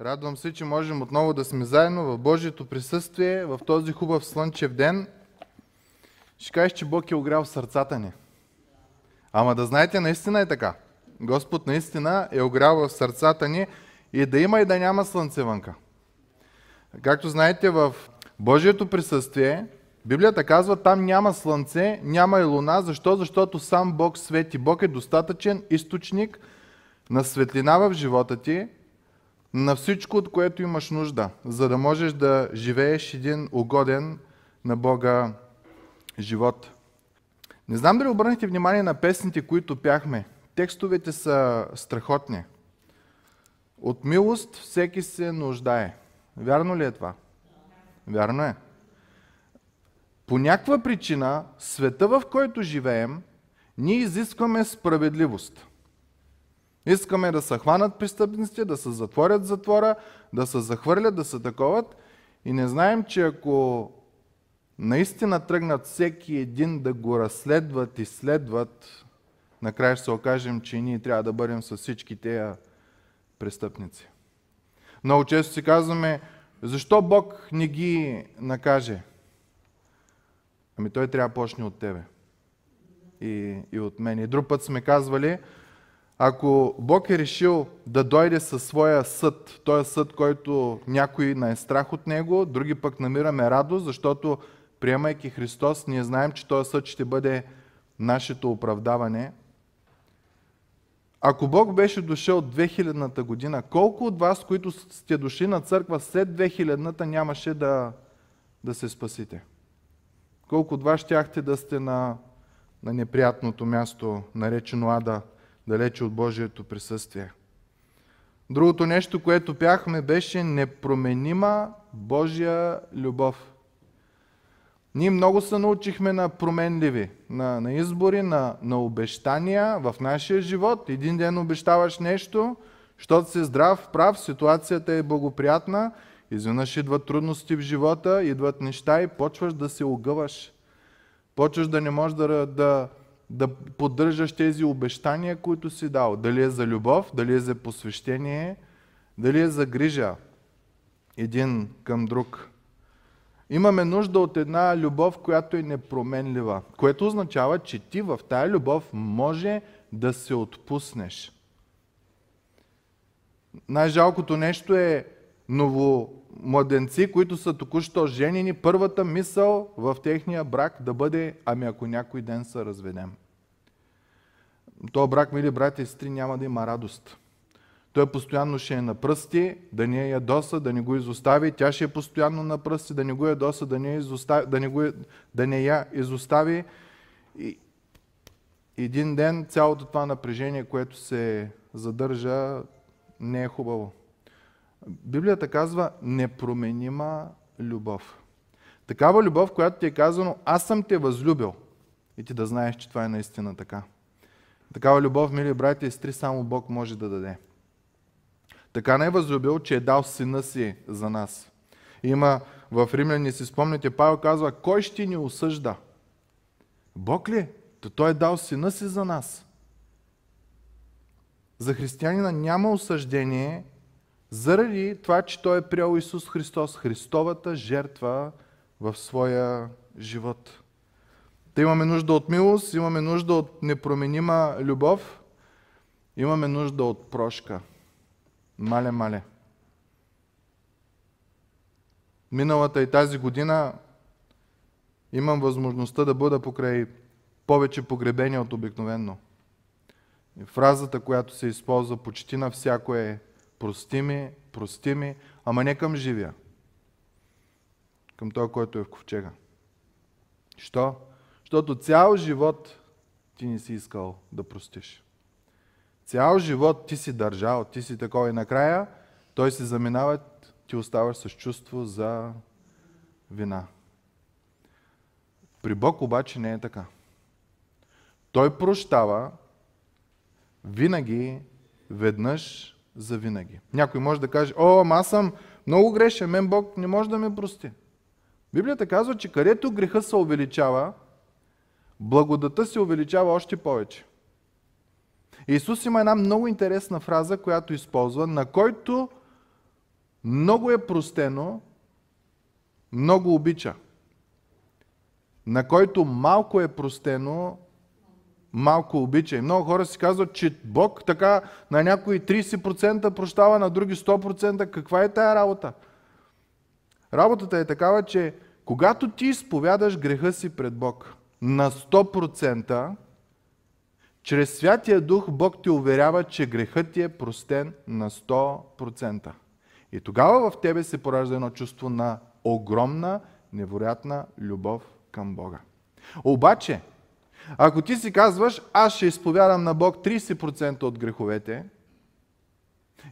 Радвам се, че можем отново да сме заедно в Божието присъствие в този хубав слънчев ден. Ще кажеш, че Бог е огрял сърцата ни. Ама да знаете, наистина е така. Господ наистина е огрял в сърцата ни и да има и да няма слънце вънка. Както знаете, в Божието присъствие, Библията казва, там няма слънце, няма и луна. Защо? Защото сам Бог свети. Бог е достатъчен източник на светлина в живота ти, на всичко, от което имаш нужда, за да можеш да живееш един угоден на Бога живот. Не знам дали обърнахте внимание на песните, които пяхме. Текстовете са страхотни. От милост всеки се нуждае. Вярно ли е това? Вярно е. По някаква причина, света в който живеем, ние изискваме справедливост – Искаме да се хванат престъпниците, да се затворят затвора, да се захвърлят, да се таковат и не знаем, че ако наистина тръгнат всеки един да го разследват и следват, накрая ще се окажем, че ние трябва да бъдем с всички тези престъпници. Много често си казваме, защо Бог не ги накаже? Ами той трябва да почне от тебе и, и от мен. И друг път сме казвали, ако Бог е решил да дойде със своя съд, този съд, който някой не е страх от него, други пък намираме радост, защото приемайки Христос, ние знаем, че този съд ще бъде нашето оправдаване. Ако Бог беше дошъл 2000-та година, колко от вас, които сте дошли на църква след 2000-та, нямаше да, да се спасите? Колко от вас щяхте да сте на, на неприятното място, наречено Ада, далече от Божието присъствие. Другото нещо, което пяхме, беше непроменима Божия любов. Ние много се научихме на променливи, на, на избори, на, на обещания в нашия живот. Един ден обещаваш нещо, защото си здрав, прав, ситуацията е благоприятна, изведнъж идват трудности в живота, идват неща и почваш да се огъваш. Почваш да не можеш да, да, да поддържаш тези обещания, които си дал. Дали е за любов, дали е за посвещение, дали е за грижа един към друг. Имаме нужда от една любов, която е непроменлива, което означава, че ти в тая любов може да се отпуснеш. Най-жалкото нещо е новомладенци, които са току-що женени, първата мисъл в техния брак да бъде, ами ако някой ден се разведем. То брак, мили брати и сестри, няма да има радост. Той постоянно ще е на пръсти, да не я ядоса, да не го изостави. Тя ще е постоянно на пръсти, да не го ядоса, да не, изостави, да не, го, да не я изостави. И един ден цялото това напрежение, което се задържа, не е хубаво. Библията казва непроменима любов. Такава любов, която ти е казано, аз съм те възлюбил. И ти да знаеш, че това е наистина така. Такава любов, мили братя и сестри, само Бог може да даде. Така не е възлюбил, че е дал сина си за нас. Има в Римляни, си спомните, Павел казва, кой ще ни осъжда? Бог ли? То той е дал сина си за нас. За християнина няма осъждение заради това, че той е приел Исус Христос, Христовата жертва в своя живот. Да имаме нужда от милост, имаме нужда от непроменима любов, имаме нужда от прошка. Мале, мале. Миналата и тази година имам възможността да бъда покрай повече погребения от обикновенно. И фразата, която се използва почти на всяко е прости ми, прости ми, ама не към живия. Към този, който е в ковчега. Що? Защото цял живот ти не си искал да простиш. Цял живот ти си държал, ти си такова и накрая той се заминава, ти оставаш с чувство за вина. При Бог обаче не е така. Той прощава винаги, веднъж за винаги. Някой може да каже, о, ама аз съм много грешен, мен Бог не може да ме прости. Библията казва, че където греха се увеличава, благодата се увеличава още повече. Исус има една много интересна фраза, която използва, на който много е простено, много обича. На който малко е простено, малко обича. И много хора си казват, че Бог така на някои 30% прощава, на други 100%. Каква е тая работа? Работата е такава, че когато ти изповядаш греха си пред Бог на 100%, чрез Святия Дух Бог ти уверява, че грехът ти е простен на 100%. И тогава в тебе се поражда едно чувство на огромна, невероятна любов към Бога. Обаче, ако ти си казваш, аз ще изповядам на Бог 30% от греховете,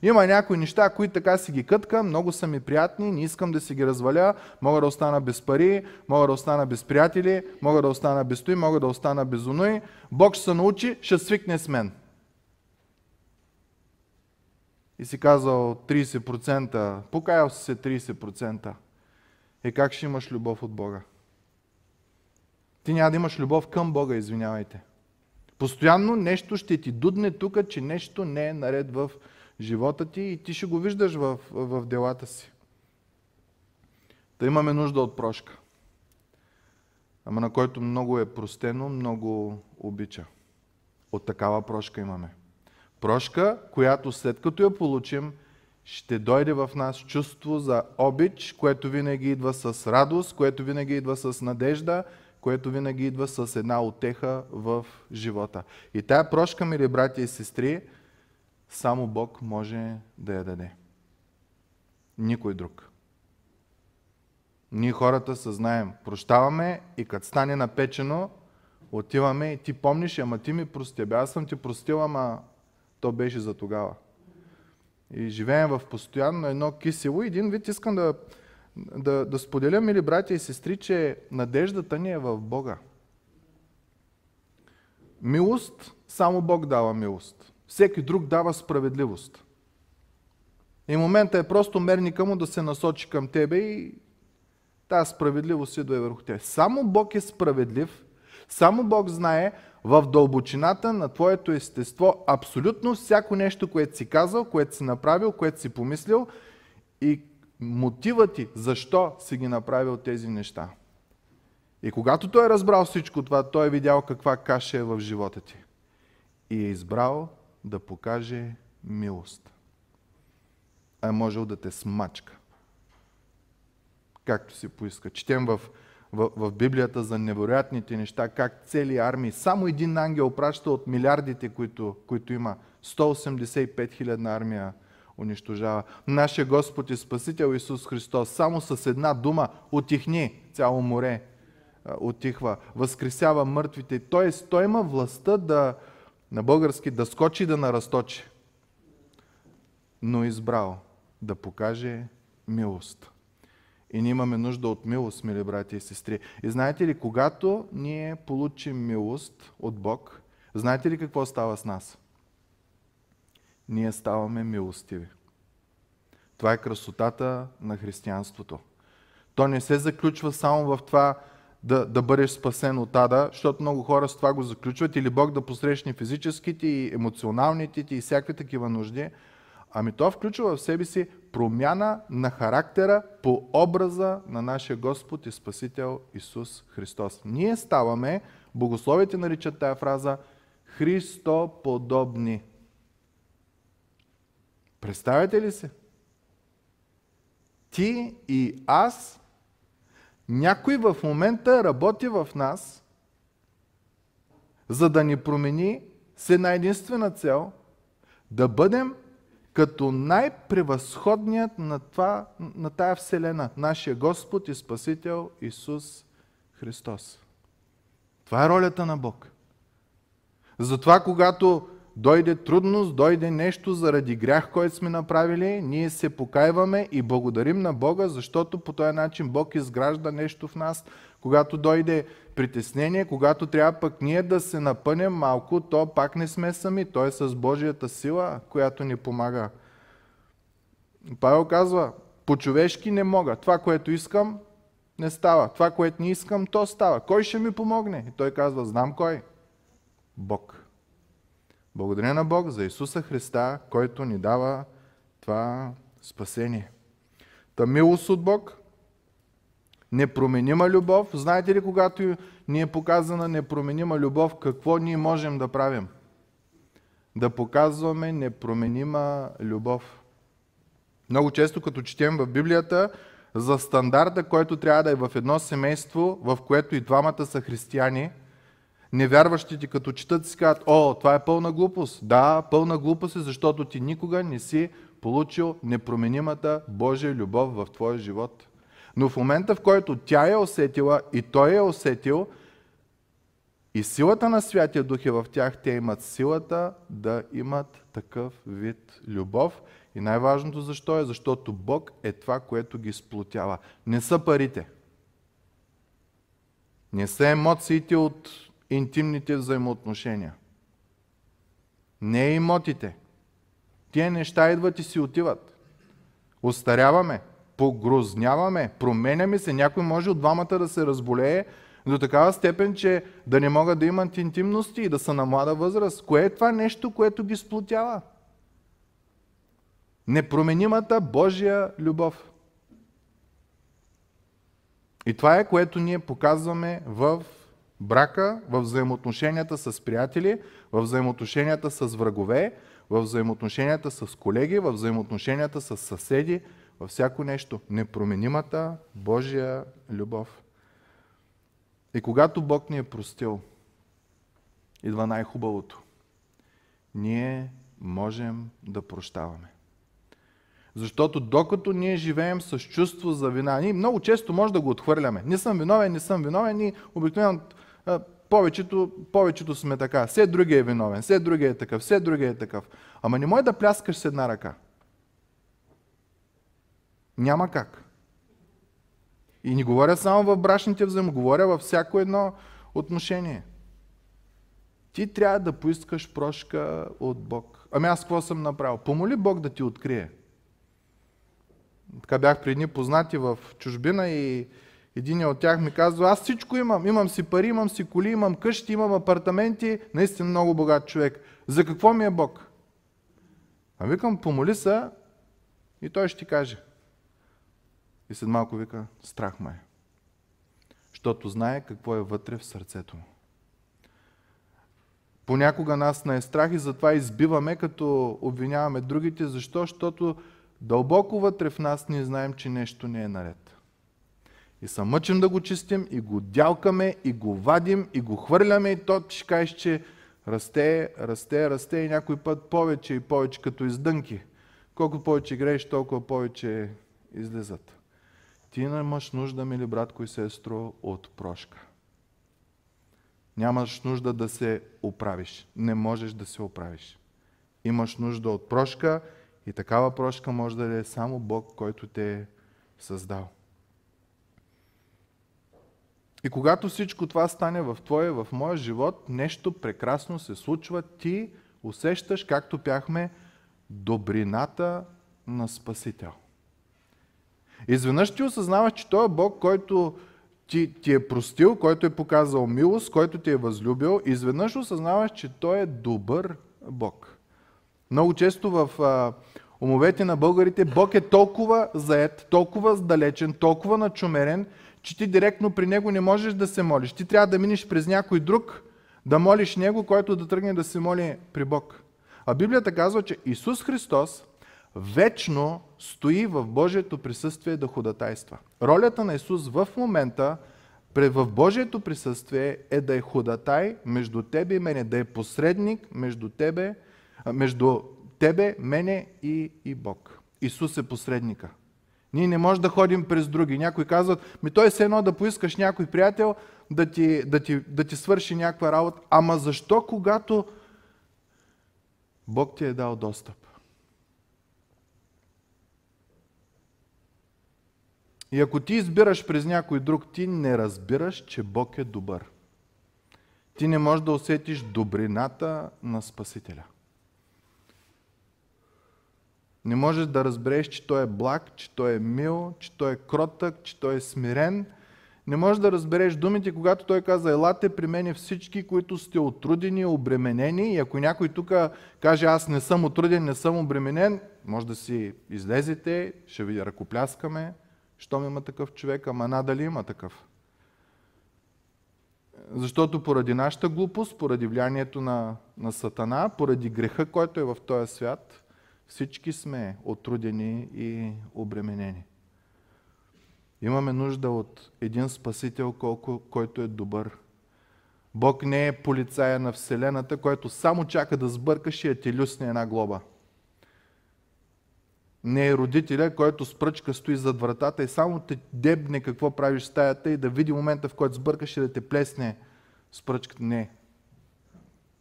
има някои неща, които така си ги къткам, много са ми приятни, не искам да си ги разваля, мога да остана без пари, мога да остана без приятели, мога да остана без той, мога да остана без оной. Бог ще се научи, ще свикне с мен. И си казал 30%, покаял си се 30%. И как ще имаш любов от Бога? Ти няма да имаш любов към Бога, извинявайте. Постоянно нещо ще ти дудне тук, че нещо не е наред в живота ти и ти ще го виждаш в, в делата си. Да имаме нужда от прошка. Ама на който много е простено, много обича. От такава прошка имаме. Прошка, която след като я получим, ще дойде в нас чувство за обич, което винаги идва с радост, което винаги идва с надежда, което винаги идва с една отеха в живота. И тая прошка, мили брати и сестри, само Бог може да я даде. Никой друг. Ние хората съзнаем. Прощаваме и като стане напечено, отиваме и ти помниш, ама ти ми прости. Бе, аз съм ти простил, ама то беше за тогава. И живеем в постоянно едно кисело. Един вид искам да, да, да споделя, мили братя и сестри, че надеждата ни е в Бога. Милост, само Бог дава милост. Всеки друг дава справедливост. И момента е просто мерника му да се насочи към тебе и тази справедливост идва върху тебе. Само Бог е справедлив, само Бог знае в дълбочината на твоето естество абсолютно всяко нещо, което си казал, което си направил, което си помислил и мотива ти защо си ги направил тези неща. И когато той е разбрал всичко това, той е видял каква каша е в живота ти. И е избрал да покаже милост. А е можел да те смачка. Както си поиска. Четем в, в, в Библията за невероятните неща, как цели армии, само един ангел праща от милиардите, които, които има. 185 хилядна армия унищожава. Нашия Господ и Спасител Исус Христос само с една дума отихни цяло море. Отихва, възкресява мъртвите. Тоест, той има властта да, на български да скочи да наразточи. Но избрал да покаже милост. И ние имаме нужда от милост, мили брати и сестри. И знаете ли, когато ние получим милост от Бог, знаете ли какво става с нас? Ние ставаме милостиви. Това е красотата на християнството. То не се заключва само в това да, да бъдеш спасен от ада, защото много хора с това го заключват, или Бог да посрещне физическите и емоционалните ти и всякакви такива нужди. Ами то включва в себе си промяна на характера по образа на нашия Господ и Спасител Исус Христос. Ние ставаме, богословите наричат тая фраза, Христоподобни. Представете ли се? Ти и аз някой в момента работи в нас, за да ни промени с една единствена цел да бъдем като най-превъзходният на, това, на тая вселена, нашия Господ и Спасител Исус Христос. Това е ролята на Бог. Затова, когато дойде трудност, дойде нещо заради грях, който сме направили, ние се покайваме и благодарим на Бога, защото по този начин Бог изгражда нещо в нас. Когато дойде притеснение, когато трябва пък ние да се напънем малко, то пак не сме сами. Той е с Божията сила, която ни помага. Павел казва, по-човешки не мога. Това, което искам, не става. Това, което не искам, то става. Кой ще ми помогне? И той казва, знам кой. Бог. Благодаря на Бог за Исуса Христа, който ни дава това спасение. Та милост от Бог, непроменима любов. Знаете ли, когато ни е показана непроменима любов, какво ние можем да правим? Да показваме непроменима любов. Много често, като четем в Библията, за стандарта, който трябва да е в едно семейство, в което и двамата са християни, невярващите като четат си казват, о, това е пълна глупост. Да, пълна глупост е, защото ти никога не си получил непроменимата Божия любов в твоя живот. Но в момента, в който тя е усетила и той е усетил, и силата на Святия Дух е в тях, те имат силата да имат такъв вид любов. И най-важното защо е? Защото Бог е това, което ги сплотява. Не са парите. Не са емоциите от интимните взаимоотношения. Не е имотите. Тие неща идват и си отиват. Остаряваме, погрозняваме, променяме се. Някой може от двамата да се разболее до такава степен, че да не могат да имат интимности и да са на млада възраст. Кое е това нещо, което ги сплотява? Непроменимата Божия любов. И това е, което ние показваме в брака, в взаимоотношенията с приятели, в взаимоотношенията с врагове, в взаимоотношенията с колеги, в взаимоотношенията с съседи, във всяко нещо. Непроменимата Божия любов. И когато Бог ни е простил, идва най-хубавото. Ние можем да прощаваме. Защото докато ние живеем с чувство за вина, ние много често може да го отхвърляме. Не съм виновен, не съм виновен и обикновено повечето, повечето сме така. Все другия е виновен, все другия е такъв, все другия е такъв. Ама не може да пляскаш с една ръка. Няма как. И не говоря само в брашните взаимо, говоря във всяко едно отношение. Ти трябва да поискаш прошка от Бог. Ами аз какво съм направил? Помоли Бог да ти открие. Така бях при едни познати в чужбина и един от тях ми казва, аз всичко имам. Имам си пари, имам си коли, имам къщи, имам апартаменти. Наистина много богат човек. За какво ми е Бог? А викам, помоли се и той ще ти каже. И след малко вика, страх ме е. Защото знае какво е вътре в сърцето му. Понякога нас не е страх и затова избиваме, като обвиняваме другите. Защо? Защото дълбоко вътре в нас ние знаем, че нещо не е наред. И се мъчим да го чистим, и го дялкаме, и го вадим, и го хвърляме, и то ще кажеш, че расте, расте, расте и някой път повече и повече, като издънки. Колко повече грееш, толкова повече излизат. Ти имаш нужда, мили братко и сестро, от прошка. Нямаш нужда да се оправиш. Не можеш да се оправиш. Имаш нужда от прошка и такава прошка може да е само Бог, който те е създал. И когато всичко това стане в твоя, в моя живот, нещо прекрасно се случва. Ти усещаш, както пяхме, добрината на Спасител. Изведнъж ти осъзнаваш, че Той е Бог, който ти, ти е простил, който е показал милост, който ти е възлюбил. Изведнъж осъзнаваш, че Той е добър Бог. Много често в а, умовете на българите Бог е толкова заед, толкова далечен, толкова начумерен, че ти директно при него не можеш да се молиш. Ти трябва да минеш през някой друг, да молиш него, който да тръгне да се моли при Бог. А Библията казва, че Исус Христос вечно стои в Божието присъствие да ходатайства. Ролята на Исус в момента в Божието присъствие е да е ходатай между тебе и мене, да е посредник между тебе, между тебе, мене и, и Бог. Исус е посредника. Ние не можем да ходим през други. Някои казват, ми той е едно да поискаш някой приятел да ти, да, ти, да ти свърши някаква работа. Ама защо, когато Бог ти е дал достъп? И ако ти избираш през някой друг, ти не разбираш, че Бог е добър. Ти не можеш да усетиш добрината на Спасителя. Не можеш да разбереш, че той е благ, че той е мил, че той е кротък, че той е смирен. Не можеш да разбереш думите, когато той каза, елате при мене всички, които сте отрудени, обременени. И ако някой тук каже, аз не съм отруден, не съм обременен, може да си излезете, ще ви ръкопляскаме, щом има такъв човек, ама надали има такъв. Защото поради нашата глупост, поради влиянието на, на Сатана, поради греха, който е в този свят, всички сме отрудени и обременени. Имаме нужда от един Спасител, колко, който е добър. Бог не е полицая на Вселената, който само чака да сбъркаш и да ти люсне една глоба. Не е родителя, който с пръчка стои зад вратата и само те дебне какво правиш в стаята и да види момента, в който сбъркаш и да те плесне с пръчката. Не.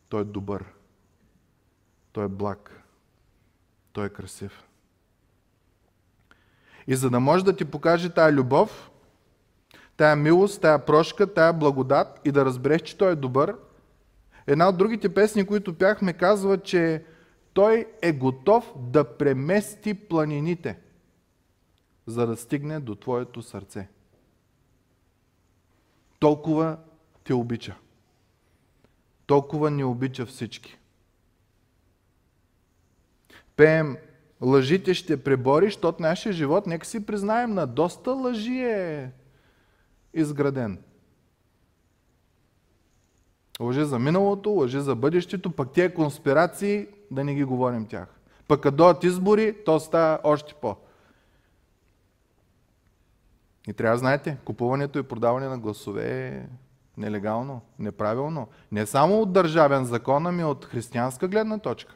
Той е добър. Той е благ. Той е красив. И за да може да ти покаже тая любов, тая милост, тая прошка, тая благодат и да разбереш, че Той е добър, една от другите песни, които пяхме, казва, че Той е готов да премести планините, за да стигне до твоето сърце. Толкова те обича. Толкова ни обича всички. Пеем лъжите ще пребори, защото нашия живот, нека си признаем, на доста лъжи е изграден. Лъжи за миналото, лъжи за бъдещето, пък тия конспирации, да не ги говорим тях. Пък като дойдат избори, то става още по. И трябва знаете, купуването и продаване на гласове е нелегално, неправилно. Не само от държавен закон, ами от християнска гледна точка.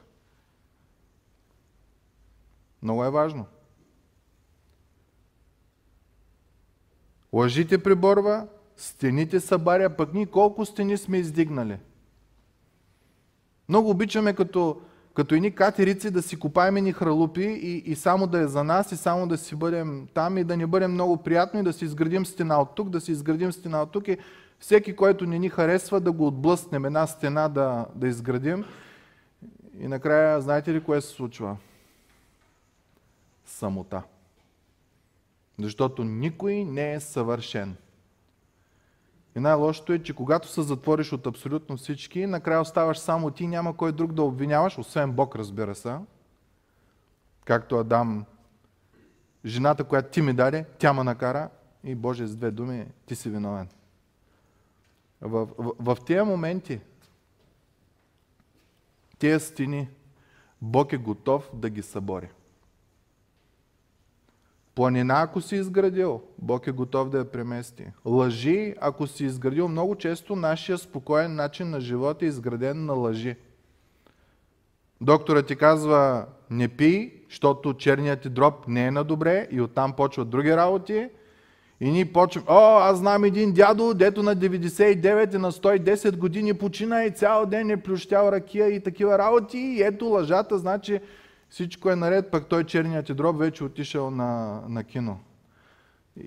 Много е важно. Лъжите приборва, стените събаря, пък ние колко стени сме издигнали. Много обичаме като, като едни катерици да си купаем ни хралупи и, и само да е за нас, и само да си бъдем там, и да ни бъдем много приятно, и да си изградим стена от тук, да си изградим стена от тук, и всеки, който не ни харесва, да го отблъснем, една стена да, да изградим. И накрая, знаете ли кое се случва? Самота. Защото никой не е съвършен. И най-лошото е, че когато се затвориш от абсолютно всички, накрая оставаш само ти, няма кой друг да обвиняваш, освен Бог, разбира се. Както Адам, жената, която ти ми даде, тя ме накара и Боже с две думи, ти си виновен. В, в, в тези моменти, тези стени, Бог е готов да ги събори. Планина, ако си изградил, Бог е готов да я премести. Лъжи, ако си изградил, много често нашия спокоен начин на живота е изграден на лъжи. Докторът ти казва, не пий, защото черният ти дроб не е на добре и оттам почват други работи. И ние почваме, о, аз знам един дядо, дето на 99 и на 110 години почина и цял ден е плющял ракия и такива работи. И ето лъжата, значи всичко е наред, пък той черният ти дроб вече отишъл на, на кино.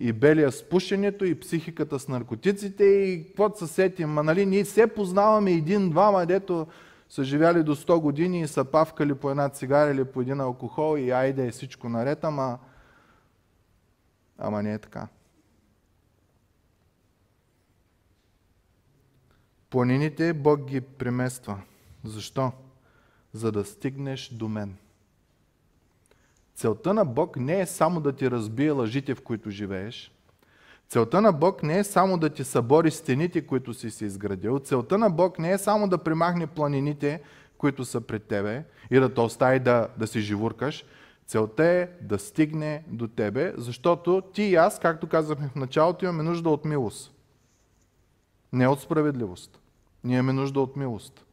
И белия с пушенето, и психиката с наркотиците, и каквото се сетим. Ма нали, ние все познаваме един-двама, дето са живяли до 100 години и са павкали по една цигара или по един алкохол и айде е всичко наред, ама, ама не е така. Планините Бог ги премества. Защо? За да стигнеш до мен. Целта на Бог не е само да ти разбие лъжите, в които живееш. Целта на Бог не е само да ти събори стените, които си си изградил. Целта на Бог не е само да примахне планините, които са пред тебе и да те остави да, да си живуркаш. Целта е да стигне до тебе, защото ти и аз, както казахме в началото, имаме нужда от милост. Не от справедливост. Ние имаме нужда от милост.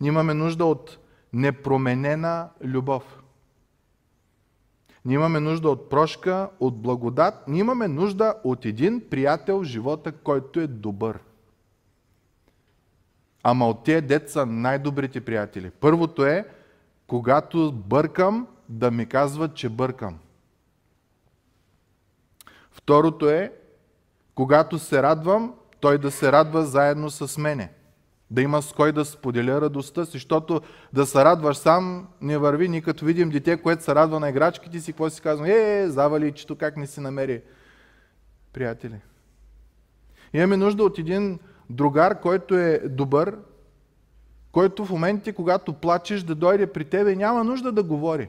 Ние имаме нужда от непроменена любов. Ние имаме нужда от прошка, от благодат. Ние имаме нужда от един приятел в живота, който е добър. Ама от тия деца най-добрите приятели. Първото е, когато бъркам, да ми казват, че бъркам. Второто е, когато се радвам, той да се радва заедно с мене да има с кой да споделя радостта си, защото да се радваш сам не върви. Ние като видим дете, което се радва на играчките си, какво си казвам? Е, заваличето, как не си намери приятели. Имаме нужда от един другар, който е добър, който в моменти, когато плачеш, да дойде при тебе, няма нужда да говори.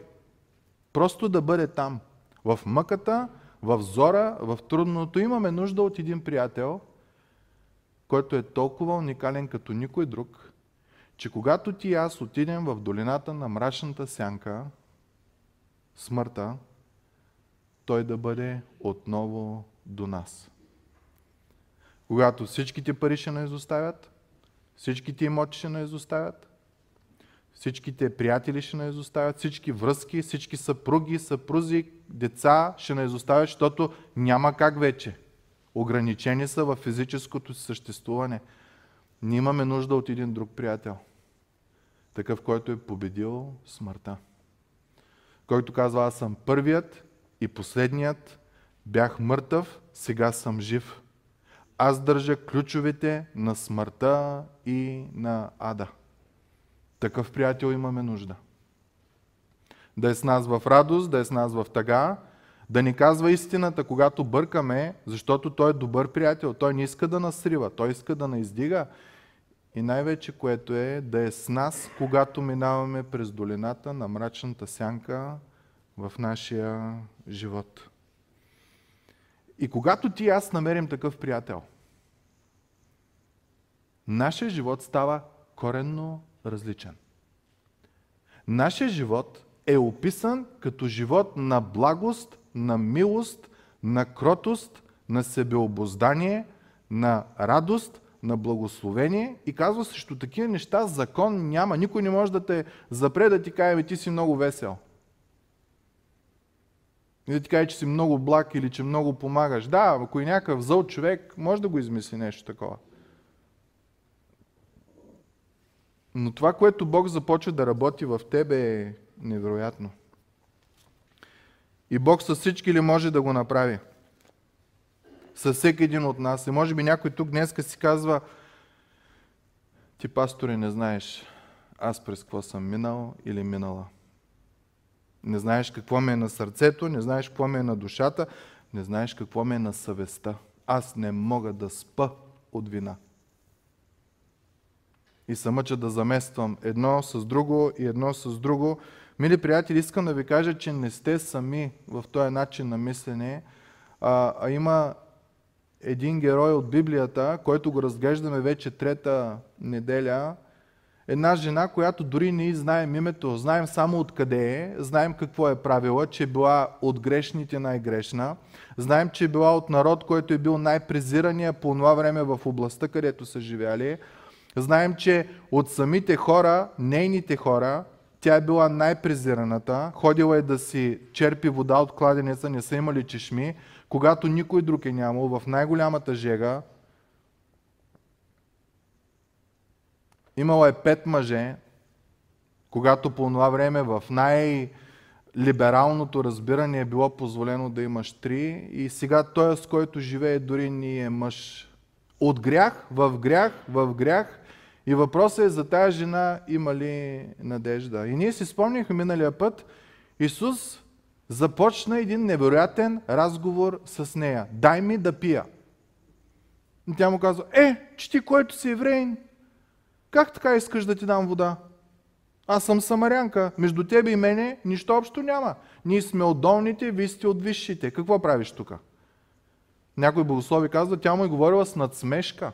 Просто да бъде там. В мъката, в зора, в трудното имаме нужда от един приятел, който е толкова уникален като никой друг, че когато ти и аз отидем в долината на мрачната сянка, смъртта, той да бъде отново до нас. Когато всичките пари ще не изоставят, всичките имоти ще не изоставят, всичките приятели ще не изоставят, всички връзки, всички съпруги, съпрузи, деца ще не изоставят, защото няма как вече. Ограничени са в физическото си съществуване. Ние имаме нужда от един друг приятел. Такъв, който е победил смъртта. Който казва, аз съм първият и последният, бях мъртъв, сега съм жив. Аз държа ключовете на смъртта и на ада. Такъв приятел имаме нужда. Да е с нас в радост, да е с нас в тъга, да ни казва истината, когато бъркаме, защото той е добър приятел. Той не иска да насрива, той иска да наиздига. И най-вече, което е да е с нас, когато минаваме през долината на мрачната сянка в нашия живот. И когато ти и аз намерим такъв приятел, нашия живот става коренно различен. Нашия живот е описан като живот на благост, на милост, на кротост, на себеобоздание, на радост, на благословение и казва срещу такива неща закон няма. Никой не може да те запре да ти каже, ти си много весел. И да ти каже, че си много благ или че много помагаш. Да, ако е някакъв зъл човек, може да го измисли нещо такова. Но това, което Бог започва да работи в тебе е невероятно. И Бог с всички ли може да го направи? С всеки един от нас. И може би някой тук днеска си казва, ти пастори не знаеш аз през какво съм минал или минала. Не знаеш какво ми е на сърцето, не знаеш какво ми е на душата, не знаеш какво ми е на съвестта. Аз не мога да спа от вина и се мъча да замествам едно с друго и едно с друго. Мили приятели, искам да ви кажа, че не сте сами в този начин на мислене, а, а има един герой от Библията, който го разглеждаме вече трета неделя. Една жена, която дори не знаем името, знаем само откъде е, знаем какво е правила, че е била от грешните най-грешна, знаем, че е била от народ, който е бил най-презирания по това време в областта, където са живяли, Знаем, че от самите хора, нейните хора, тя е била най-презираната, ходила е да си черпи вода от кладенеца, не са имали чешми, когато никой друг е нямал, в най-голямата жега. Имала е пет мъже, когато по това време в най- либералното разбиране е било позволено да имаш три и сега той, с който живее, дори ни е мъж. От грях в грях в грях и въпросът е за тази жена има ли надежда. И ние си спомняхме миналия път, Исус започна един невероятен разговор с нея. Дай ми да пия. И тя му казва, е, че ти, който си евреин, как така искаш да ти дам вода? Аз съм самарянка. Между тебе и мене нищо общо няма. Ние сме от долните, вие сте от висшите. Какво правиш тук? Някой богослови казва, тя му е говорила с надсмешка.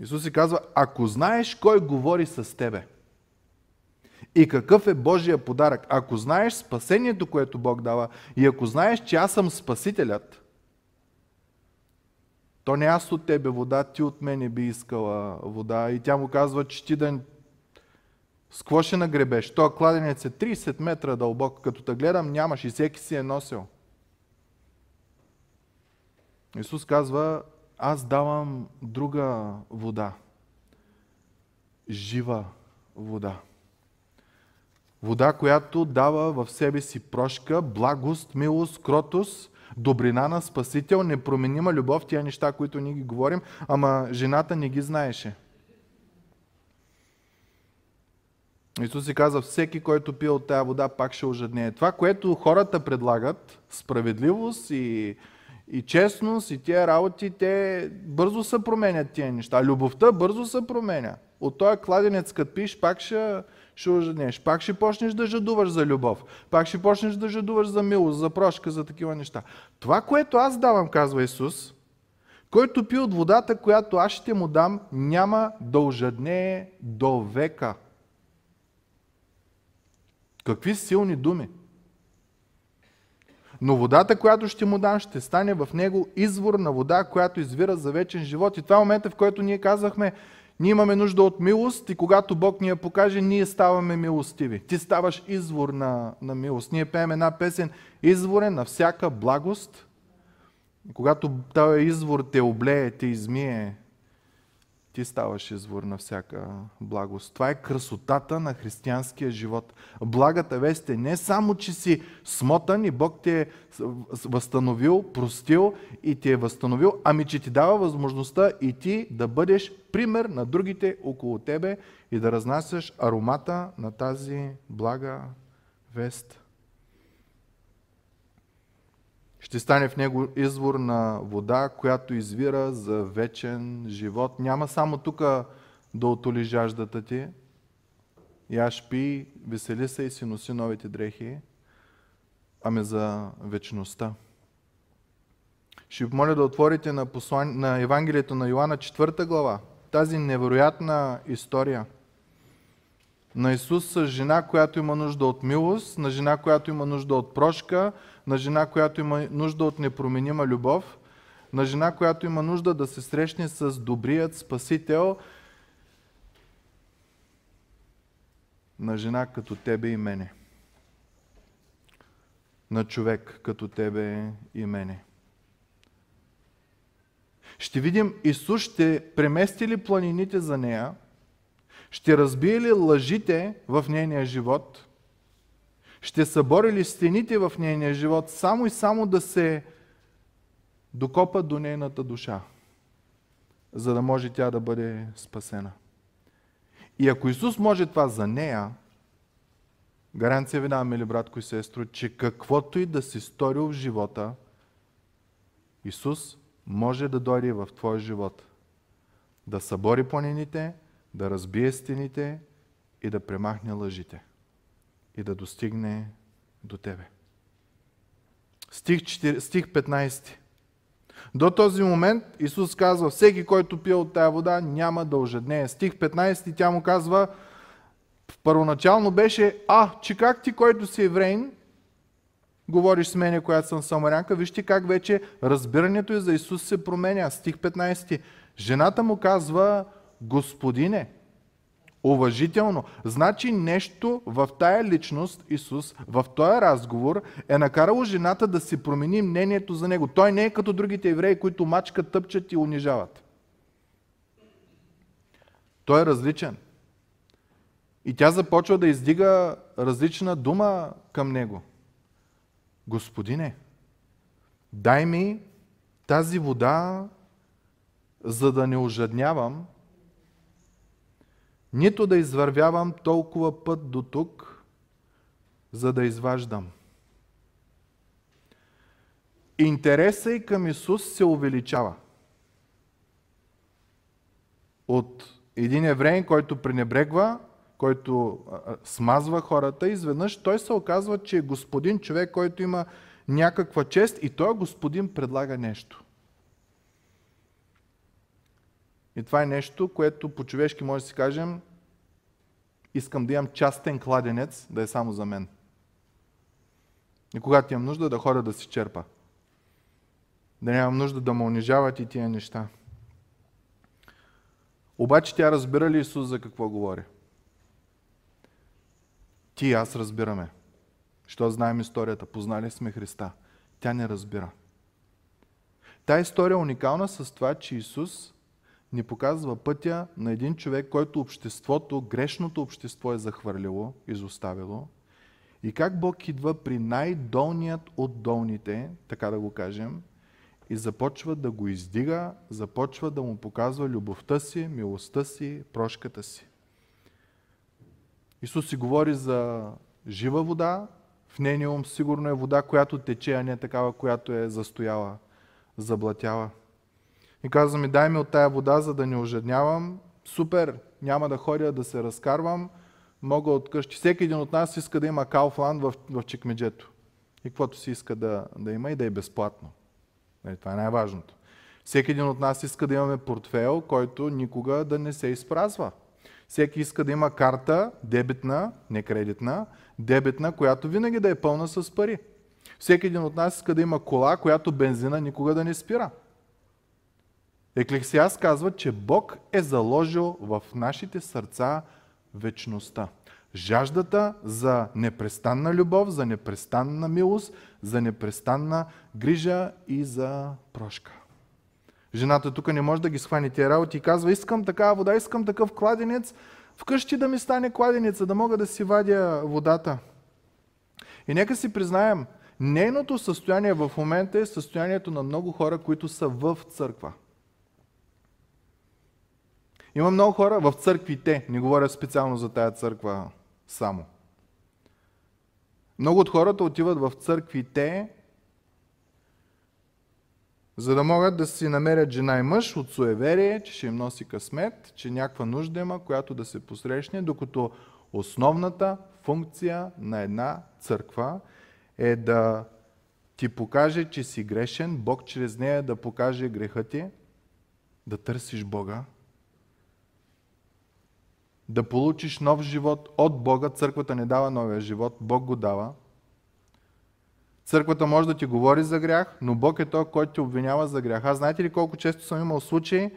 Исус си казва, ако знаеш кой говори с тебе и какъв е Божия подарък, ако знаеш спасението, което Бог дава и ако знаеш, че аз съм Спасителят, то не аз от тебе вода, ти от мене би искала вода. И тя му казва, че ти да... С какво ще нагребеш? То кладенец е 30 метра дълбок. Като те гледам, нямаш и всеки си е носил. Исус казва, аз давам друга вода. Жива вода. Вода, която дава в себе си прошка, благост, милост, кротост, добрина на Спасител, непроменима любов, тия неща, които ние ги говорим, ама жената не ги знаеше. Исус си каза, всеки, който пие от тая вода, пак ще ожаднее. Това, което хората предлагат, справедливост и и честност, и тия работи, те бързо се променят тия неща. Любовта бързо се променя. От този кладенец, като пиш, пак ще, ще ожеднеш. Пак ще почнеш да жадуваш за любов. Пак ще почнеш да жадуваш за милост, за прошка, за такива неща. Това, което аз давам, казва Исус, който пи от водата, която аз ще му дам, няма да ожаднее до века. Какви силни думи! Но водата, която ще му дам, ще стане в него извор на вода, която извира за вечен живот. И това е момента, в който ние казахме, ние имаме нужда от милост и когато Бог ни я покаже, ние ставаме милостиви. Ти ставаш извор на, на милост. Ние пеем една песен, изворен на всяка благост. И когато този извор те облее, те измие, ти ставаш извор на всяка благост. Това е красотата на християнския живот. Благата вест е не само, че си смотан и Бог те е възстановил, простил и ти е възстановил, ами че ти дава възможността и ти да бъдеш пример на другите около тебе и да разнасяш аромата на тази блага вест. Ще стане в него извор на вода, която извира за вечен живот. Няма само тук да отоли жаждата ти. Яш пи, весели се и си носи новите дрехи, ами за вечността. Ще ви моля да отворите на, послан... на Евангелието на Йоанна 4 глава. Тази невероятна история на Исус с жена, която има нужда от милост, на жена, която има нужда от прошка, на жена, която има нужда от непроменима любов, на жена, която има нужда да се срещне с добрият Спасител, на жена като тебе и мене. На човек като тебе и мене. Ще видим Исус ще премести ли планините за нея, ще разбие ли лъжите в нейния живот – ще събори ли стените в нейния живот само и само да се докопа до нейната душа, за да може тя да бъде спасена. И ако Исус може това за нея, гаранция ви давам, мили братко и сестро, че каквото и да си сторил в живота, Исус може да дойде в твоя живот. Да събори планините, да разбие стените и да премахне лъжите и да достигне до тебе. Стих, 4, стих 15. До този момент Исус казва, всеки, който пие от тая вода, няма да ожеднее. Стих 15 тя му казва, първоначално беше, а, че как ти, който си еврейн, говориш с мене, която съм самарянка, вижте как вече разбирането и за Исус се променя. Стих 15. Жената му казва, Господине, уважително. Значи нещо в тая личност, Исус, в този разговор е накарало жената да си промени мнението за него. Той не е като другите евреи, които мачкат, тъпчат и унижават. Той е различен. И тя започва да издига различна дума към него. Господине, дай ми тази вода, за да не ожаднявам, нито да извървявам толкова път до тук, за да изваждам. Интересът и към Исус се увеличава. От един евреин, който пренебрегва, който смазва хората, изведнъж той се оказва, че е господин човек, който има някаква чест и той господин предлага нещо. И това е нещо, което по-човешки може да си кажем, искам да имам частен кладенец, да е само за мен. И когато имам нужда да ходя да си черпа. Да нямам нужда да ме унижават и тия неща. Обаче тя разбира ли Исус за какво говори? Ти и аз разбираме. Що знаем историята? Познали сме Христа. Тя не разбира. Та история е уникална с това, че Исус ни показва пътя на един човек, който обществото, грешното общество е захвърлило, изоставило. И как Бог идва при най-долният от долните, така да го кажем, и започва да го издига, започва да му показва любовта си, милостта си, прошката си. Исус си говори за жива вода, в нейния ум сигурно е вода, която тече, а не такава, която е застояла, заблатяла. И казва ми, дай ми от тая вода, за да не ожеднявам. Супер, няма да ходя да се разкарвам. мога от къщи. Всеки един от нас иска да има Кауфланд в, в чекмеджето. И каквото си иска да, да има и да е безплатно. Нали, това е най-важното. Всеки един от нас иска да имаме портфел, който никога да не се изпразва. Всеки иска да има карта, дебитна, не кредитна, дебитна, която винаги да е пълна с пари. Всеки един от нас иска да има кола, която бензина никога да не спира. Еклесиас казва, че Бог е заложил в нашите сърца вечността. Жаждата за непрестанна любов, за непрестанна милост, за непрестанна грижа и за прошка. Жената тук не може да ги схване тия работи и казва, искам такава вода, искам такъв кладенец, вкъщи да ми стане кладенеца, да мога да си вадя водата. И нека си признаем, нейното състояние в момента е състоянието на много хора, които са в църква. Има много хора в църквите, не говоря специално за тая църква само. Много от хората отиват в църквите, за да могат да си намерят жена и мъж от суеверие, че ще им носи късмет, че някаква нужда има, която да се посрещне, докато основната функция на една църква е да ти покаже, че си грешен, Бог чрез нея да покаже греха ти, да търсиш Бога, да получиш нов живот от Бога. Църквата не дава новия живот, Бог го дава. Църквата може да ти говори за грях, но Бог е той, който те обвинява за грях. Аз знаете ли колко често съм имал случаи,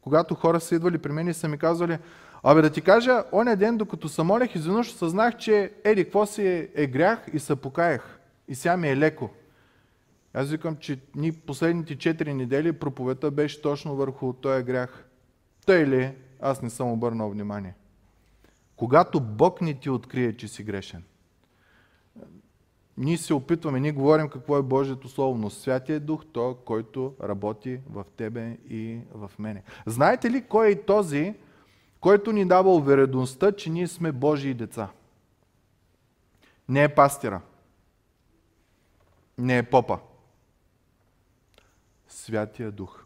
когато хора са идвали при мен и са ми казвали, абе да ти кажа, оня ден, докато се молех, изведнъж съзнах, че еди, какво си е, е грях и се покаях. И сега ми е леко. Аз викам, че ни последните 4 недели проповета беше точно върху този грях. Той ли? Аз не съм обърнал внимание. Когато Бог не ти открие, че си грешен, ние се опитваме, ние говорим какво е Божието Слово, но Святия Дух, то, който работи в тебе и в мене. Знаете ли кой е този, който ни дава увереността, че ние сме Божии деца? Не е пастира. Не е попа. Святия Дух.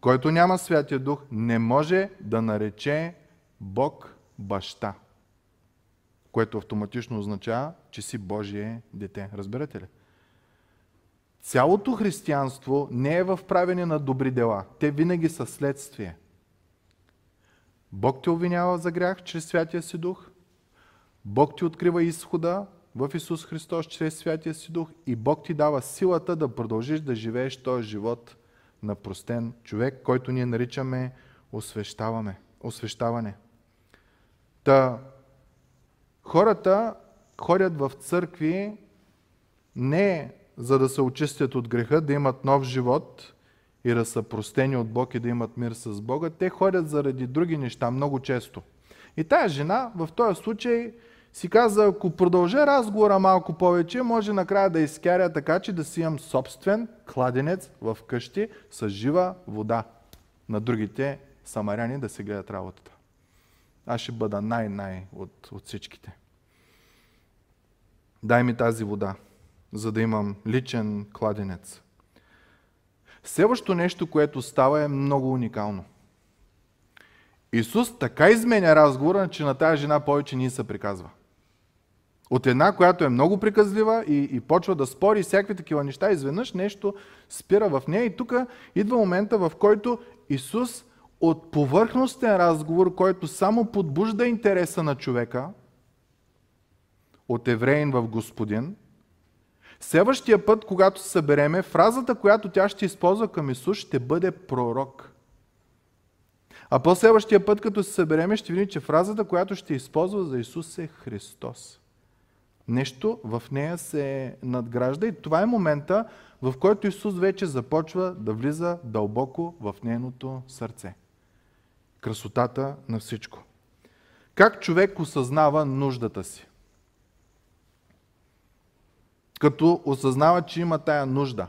Който няма Святия Дух, не може да нарече Бог баща, което автоматично означава, че си Божие дете. Разбирате ли? Цялото християнство не е в правене на добри дела. Те винаги са следствие. Бог те обвинява за грях чрез Святия си Дух. Бог ти открива изхода в Исус Христос чрез Святия си Дух и Бог ти дава силата да продължиш да живееш този живот на простен човек, който ние наричаме освещаване. Та, хората ходят в църкви не за да се очистят от греха, да имат нов живот и да са простени от Бог и да имат мир с Бога. Те ходят заради други неща много често. И тая жена в този случай си каза, ако продължа разговора малко повече, може накрая да изкаря така, че да си имам собствен кладенец в къщи с жива вода на другите самаряни да се гледат работата аз ще бъда най-най от, от всичките. Дай ми тази вода, за да имам личен кладенец. Следващото нещо, което става е много уникално. Исус така изменя разговора, че на тази жена повече ни се приказва. От една, която е много приказлива и, и почва да спори всякакви такива неща, изведнъж нещо спира в нея и тук идва момента, в който Исус от повърхностен разговор, който само подбужда интереса на човека, от евреин в Господин, следващия път, когато се събереме, фразата, която тя ще използва към Исус, ще бъде пророк. А по-следващия път, като се събереме, ще видим, че фразата, която ще използва за Исус е Христос. Нещо в нея се надгражда и това е момента, в който Исус вече започва да влиза дълбоко в нейното сърце красотата на всичко. Как човек осъзнава нуждата си? Като осъзнава, че има тая нужда.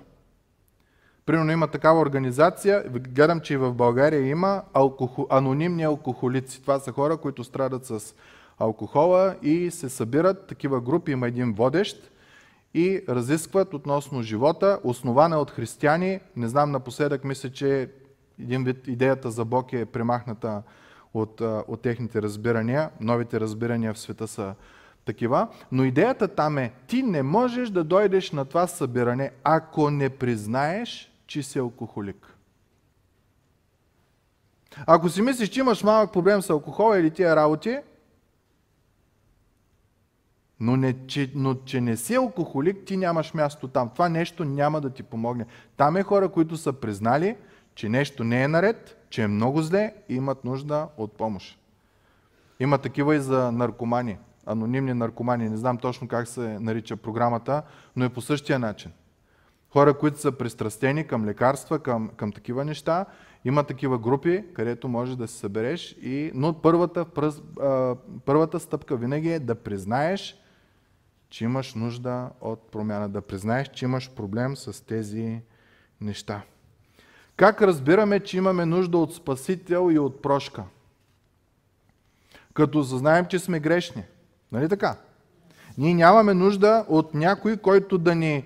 Примерно има такава организация, гледам, че и в България има алкохо... анонимни алкохолици. Това са хора, които страдат с алкохола и се събират такива групи, има един водещ и разискват относно живота, основана от християни. Не знам, напоследък мисля, че един вид идеята за Бог е премахната от, от техните разбирания. Новите разбирания в света са такива. Но идеята там е, ти не можеш да дойдеш на това събиране, ако не признаеш, че си алкохолик. Ако си мислиш, че имаш малък проблем с алкохола или тия работи, но, не, че, но че не си алкохолик, ти нямаш място там. Това нещо няма да ти помогне. Там е хора, които са признали, че нещо не е наред, че е много зле и имат нужда от помощ. Има такива и за наркомани, анонимни наркомани. Не знам точно как се нарича програмата, но е по същия начин. Хора, които са пристрастени към лекарства, към, към такива неща, има такива групи, където можеш да се събереш, и, но първата, пръз, първата стъпка винаги е да признаеш, че имаш нужда от промяна, да признаеш, че имаш проблем с тези неща. Как разбираме, че имаме нужда от Спасител и от прошка? Като съзнаем, че сме грешни. Нали така? Ние нямаме нужда от някой, който да ни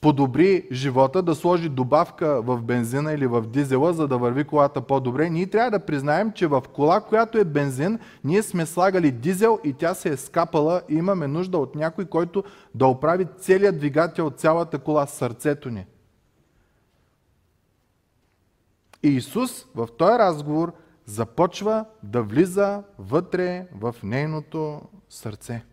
подобри живота, да сложи добавка в бензина или в дизела, за да върви колата по-добре, ние трябва да признаем, че в кола, която е бензин, ние сме слагали дизел и тя се е скапала и имаме нужда от някой, който да оправи целият двигател, цялата кола, сърцето ни. И Исус в този разговор започва да влиза вътре в нейното сърце.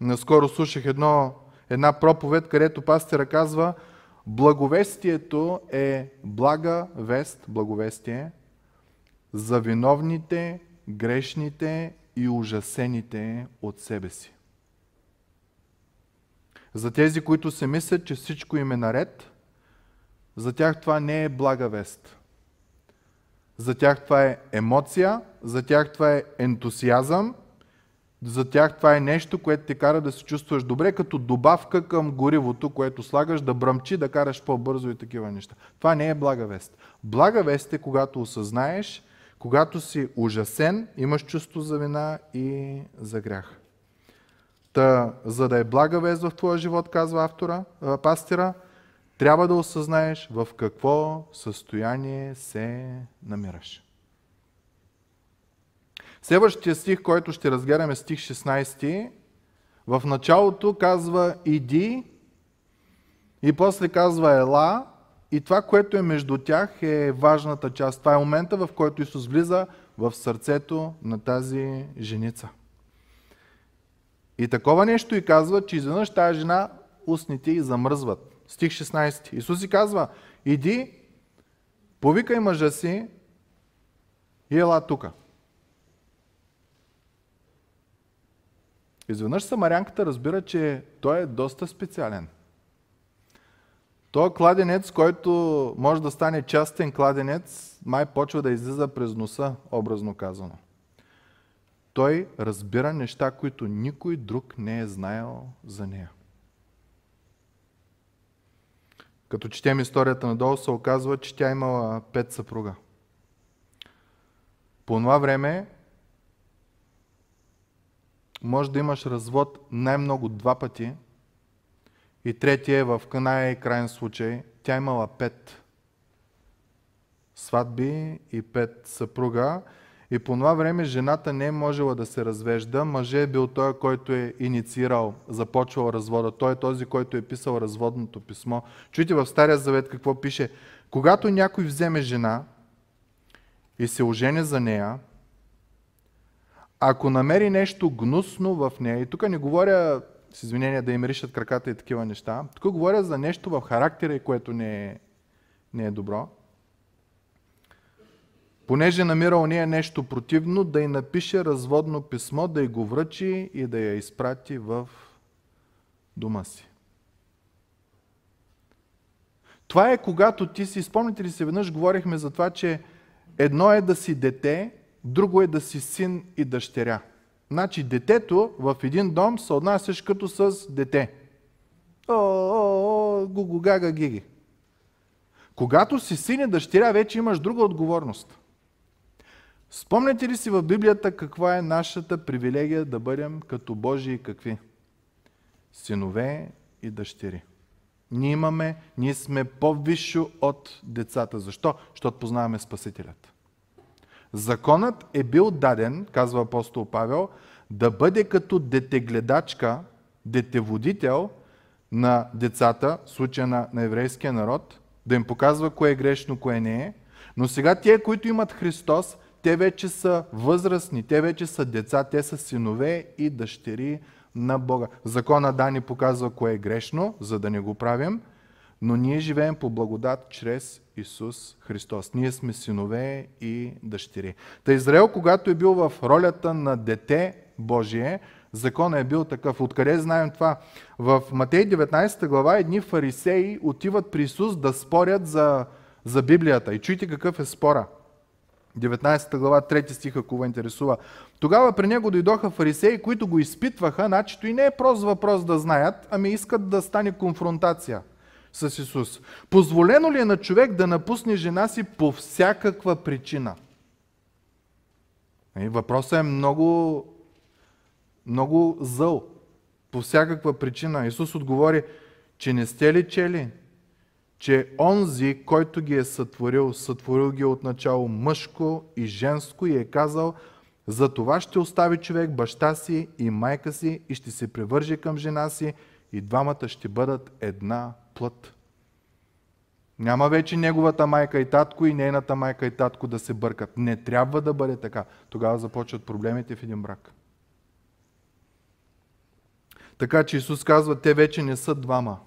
Наскоро слушах едно една проповед, където пастира казва, благовестието е блага вест, благовестие, за виновните, грешните и ужасените от себе си. За тези, които се мислят, че всичко им е наред, за тях това не е блага вест. За тях това е емоция, за тях това е ентусиазъм, за тях това е нещо, което те кара да се чувстваш добре, като добавка към горивото, което слагаш, да бръмчи, да караш по-бързо и такива неща. Това не е блага вест. Блага вест е когато осъзнаеш, когато си ужасен, имаш чувство за вина и за грях. Та, за да е блага вест в твоя живот, казва автора, пастира, трябва да осъзнаеш в какво състояние се намираш. Следващия стих, който ще разгледаме, стих 16, в началото казва иди и после казва ела и това, което е между тях е важната част. Това е момента, в който Исус влиза в сърцето на тази женица. И такова нещо и казва, че изведнъж тази жена устните и замръзват. Стих 16. Исус и казва, иди, повикай мъжа си и ела тука. Изведнъж самарянката разбира, че той е доста специален. Той кладенец, който може да стане частен кладенец, май почва да излиза през носа, образно казано. Той разбира неща, които никой друг не е знаел за нея. Като четем историята надолу, се оказва, че тя имала пет съпруга. По това време може да имаш развод най-много два пъти и третия е в най крайен случай. Тя имала пет сватби и пет съпруга. И по това време жената не е можела да се развежда. Мъже е бил той, който е инициирал, започвал развода. Той е този, който е писал разводното писмо. Чуйте в Стария Завет какво пише. Когато някой вземе жена и се ожене за нея, ако намери нещо гнусно в нея, и тук не говоря с извинения да им ришат краката и такива неща, тук говоря за нещо в характера, което не е, не е добро, понеже намира у нея нещо противно, да й напише разводно писмо, да й го връчи и да я изпрати в дома си. Това е когато ти си, спомните ли се, веднъж говорихме за това, че едно е да си дете, друго е да си син и дъщеря. Значи детето в един дом се отнасяш като с дете. О, о, о, гугу, гага, гиги. Когато си син и дъщеря, вече имаш друга отговорност. Спомняте ли си в Библията каква е нашата привилегия да бъдем като Божии какви? Синове и дъщери. Ние имаме, ние сме по-висшо от децата. Защо? Защото познаваме Спасителят. Законът е бил даден, казва апостол Павел, да бъде като детегледачка, детеводител на децата, в случая на, на еврейския народ, да им показва кое е грешно, кое не е. Но сега тие, които имат Христос, те вече са възрастни, те вече са деца, те са синове и дъщери на Бога. Закона да ни показва кое е грешно, за да не го правим, но ние живеем по благодат чрез Исус Христос. Ние сме синове и дъщери. Та Израел, когато е бил в ролята на дете Божие, законът е бил такъв. Откъде знаем това? В Матей 19 глава едни фарисеи отиват при Исус да спорят за, за Библията. И чуйте какъв е спора. 19 глава, 3 стих, ако ви интересува. Тогава при него дойдоха фарисеи, които го изпитваха, значи и не е прост въпрос да знаят, ами искат да стане конфронтация с Исус. Позволено ли е на човек да напусне жена си по всякаква причина? И въпросът е много, много зъл. По всякаква причина. Исус отговори, че не сте ли чели, че онзи, който ги е сътворил, сътворил ги от начало мъжко и женско и е казал, за това ще остави човек баща си и майка си и ще се привърже към жена си и двамата ще бъдат една плът. Няма вече неговата майка и татко и нейната майка и татко да се бъркат. Не трябва да бъде така. Тогава започват проблемите в един брак. Така че Исус казва, те вече не са двама.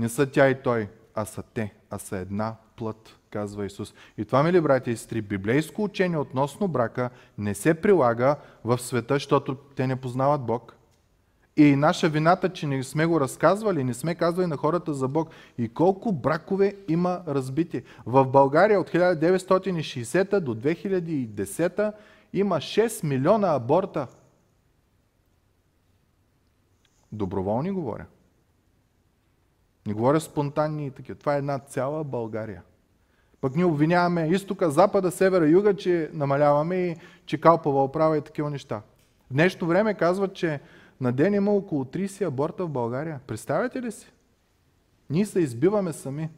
Не са тя и той, а са те, а са една плът, казва Исус. И това, мили братя и сестри, библейско учение относно брака не се прилага в света, защото те не познават Бог. И наша вината, че не сме го разказвали, не сме казвали на хората за Бог. И колко бракове има разбити. В България от 1960 до 2010 има 6 милиона аборта. Доброволни говоря. Не говоря спонтанни и такива. Това е една цяла България. Пък ние обвиняваме изтока, запада, севера, юга, че намаляваме и че Калпава оправа и такива неща. В днешно време казват, че на ден има около 30 аборта в България. Представяте ли си? Ние се избиваме сами.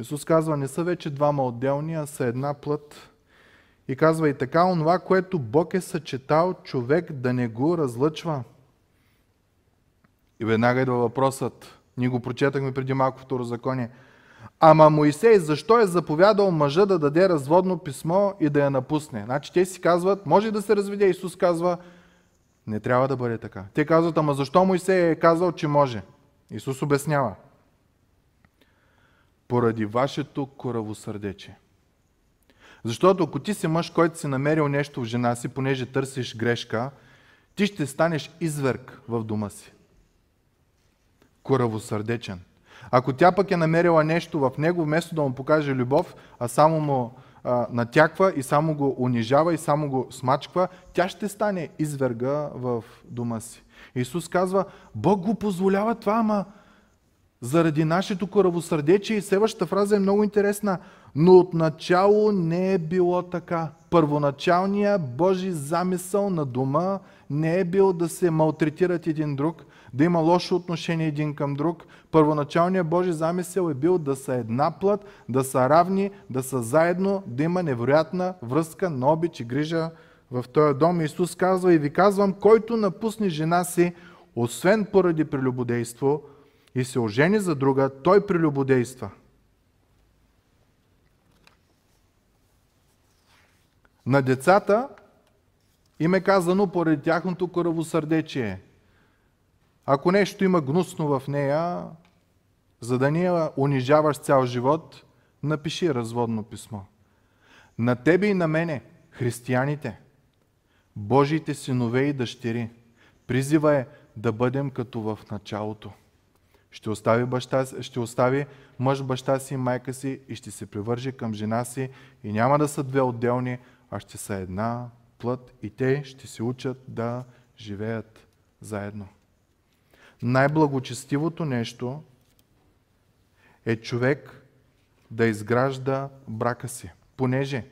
Исус казва, не са вече двама отделни, а са една плът. И казва и така, онова, което Бог е съчетал, човек да не го разлъчва. И веднага идва въпросът. Ние го прочетахме преди малко Второзаконие. Ама Моисей защо е заповядал мъжа да даде разводно писмо и да я напусне? Значи те си казват, може да се разведе. Исус казва, не трябва да бъде така. Те казват, ама защо Моисей е казал, че може? Исус обяснява. Поради вашето коравосърдече. Защото ако ти си мъж, който си намерил нещо в жена си, понеже търсиш грешка, ти ще станеш изверг в дома си коравосърдечен. Ако тя пък е намерила нещо в него, вместо да му покаже любов, а само му а, натяква и само го унижава и само го смачква, тя ще стане изверга в дома си. Исус казва, Бог го позволява това, ама заради нашето коравосърдечие. И следващата фраза е много интересна. Но отначало не е било така. Първоначалният Божи замисъл на дома не е бил да се малтретират един друг, да има лошо отношение един към друг. Първоначалният Божи замисъл е бил да са една плът, да са равни, да са заедно, да има невероятна връзка на обич и грижа в този дом. Исус казва и ви казвам, който напусне жена си, освен поради прелюбодейство и се ожени за друга, той прелюбодейства. На децата им е казано поради тяхното кръвосърдечие – ако нещо има гнусно в нея, за да не я унижаваш цял живот, напиши разводно писмо. На тебе и на мене, християните, Божиите синове и дъщери, призива е да бъдем като в началото. Ще остави, баща, ще остави мъж баща си и майка си и ще се привържи към жена си и няма да са две отделни, а ще са една плът и те ще се учат да живеят заедно най-благочестивото нещо е човек да изгражда брака си. Понеже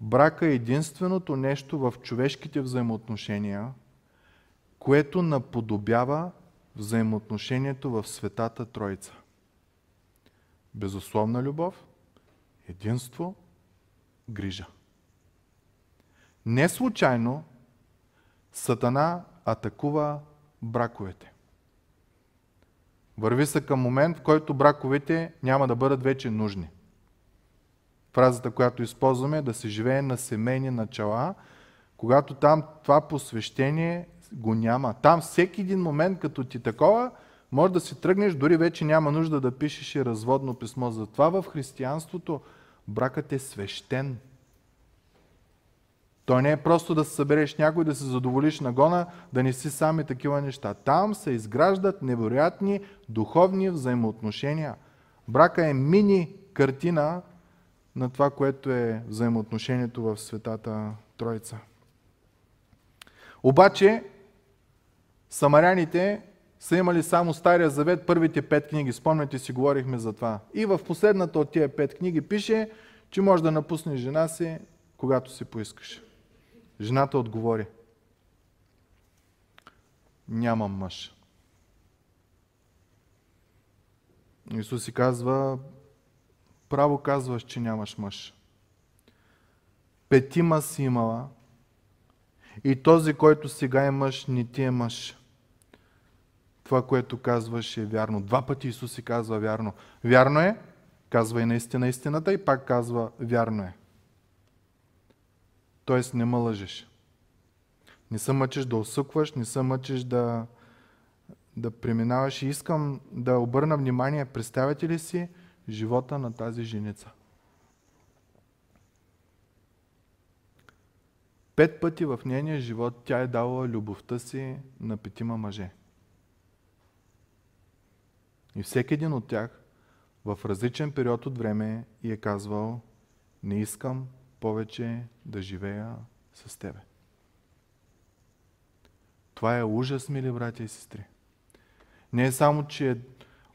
брака е единственото нещо в човешките взаимоотношения, което наподобява взаимоотношението в Светата Троица. Безусловна любов, Единство, грижа. Не случайно Сатана атакува браковете. Върви се към момент, в който браковете няма да бъдат вече нужни. Фразата, която използваме е да се живее на семейни начала, когато там това посвещение го няма. Там всеки един момент, като ти такова, може да си тръгнеш, дори вече няма нужда да пишеш и разводно писмо. Затова в християнството бракът е свещен. Той не е просто да се събереш някой, да се задоволиш нагона, да не си сами такива неща. Там се изграждат невероятни духовни взаимоотношения. Брака е мини картина на това, което е взаимоотношението в Светата Троица. Обаче, самаряните са имали само Стария завет, първите пет книги. Спомняте си, говорихме за това. И в последната от тия пет книги пише, че може да напуснеш жена си, когато си поискаш. Жената отговори. Нямам мъж. Исус си казва, право казваш, че нямаш мъж. Петима си имала и този, който сега е мъж, не ти е мъж. Това, което казваш е вярно. Два пъти Исус си казва вярно. Вярно е, казва и наистина истината и пак казва вярно е. Тоест не ме лъжеш. Не се мъчиш да усъкваш, не се мъчиш да, да преминаваш. И искам да обърна внимание, представяте ли си живота на тази женица? Пет пъти в нейния живот тя е дала любовта си на петима мъже. И всеки един от тях в различен период от време и е казвал, не искам повече да живея с тебе. Това е ужас, мили братя и сестри. Не е само, че е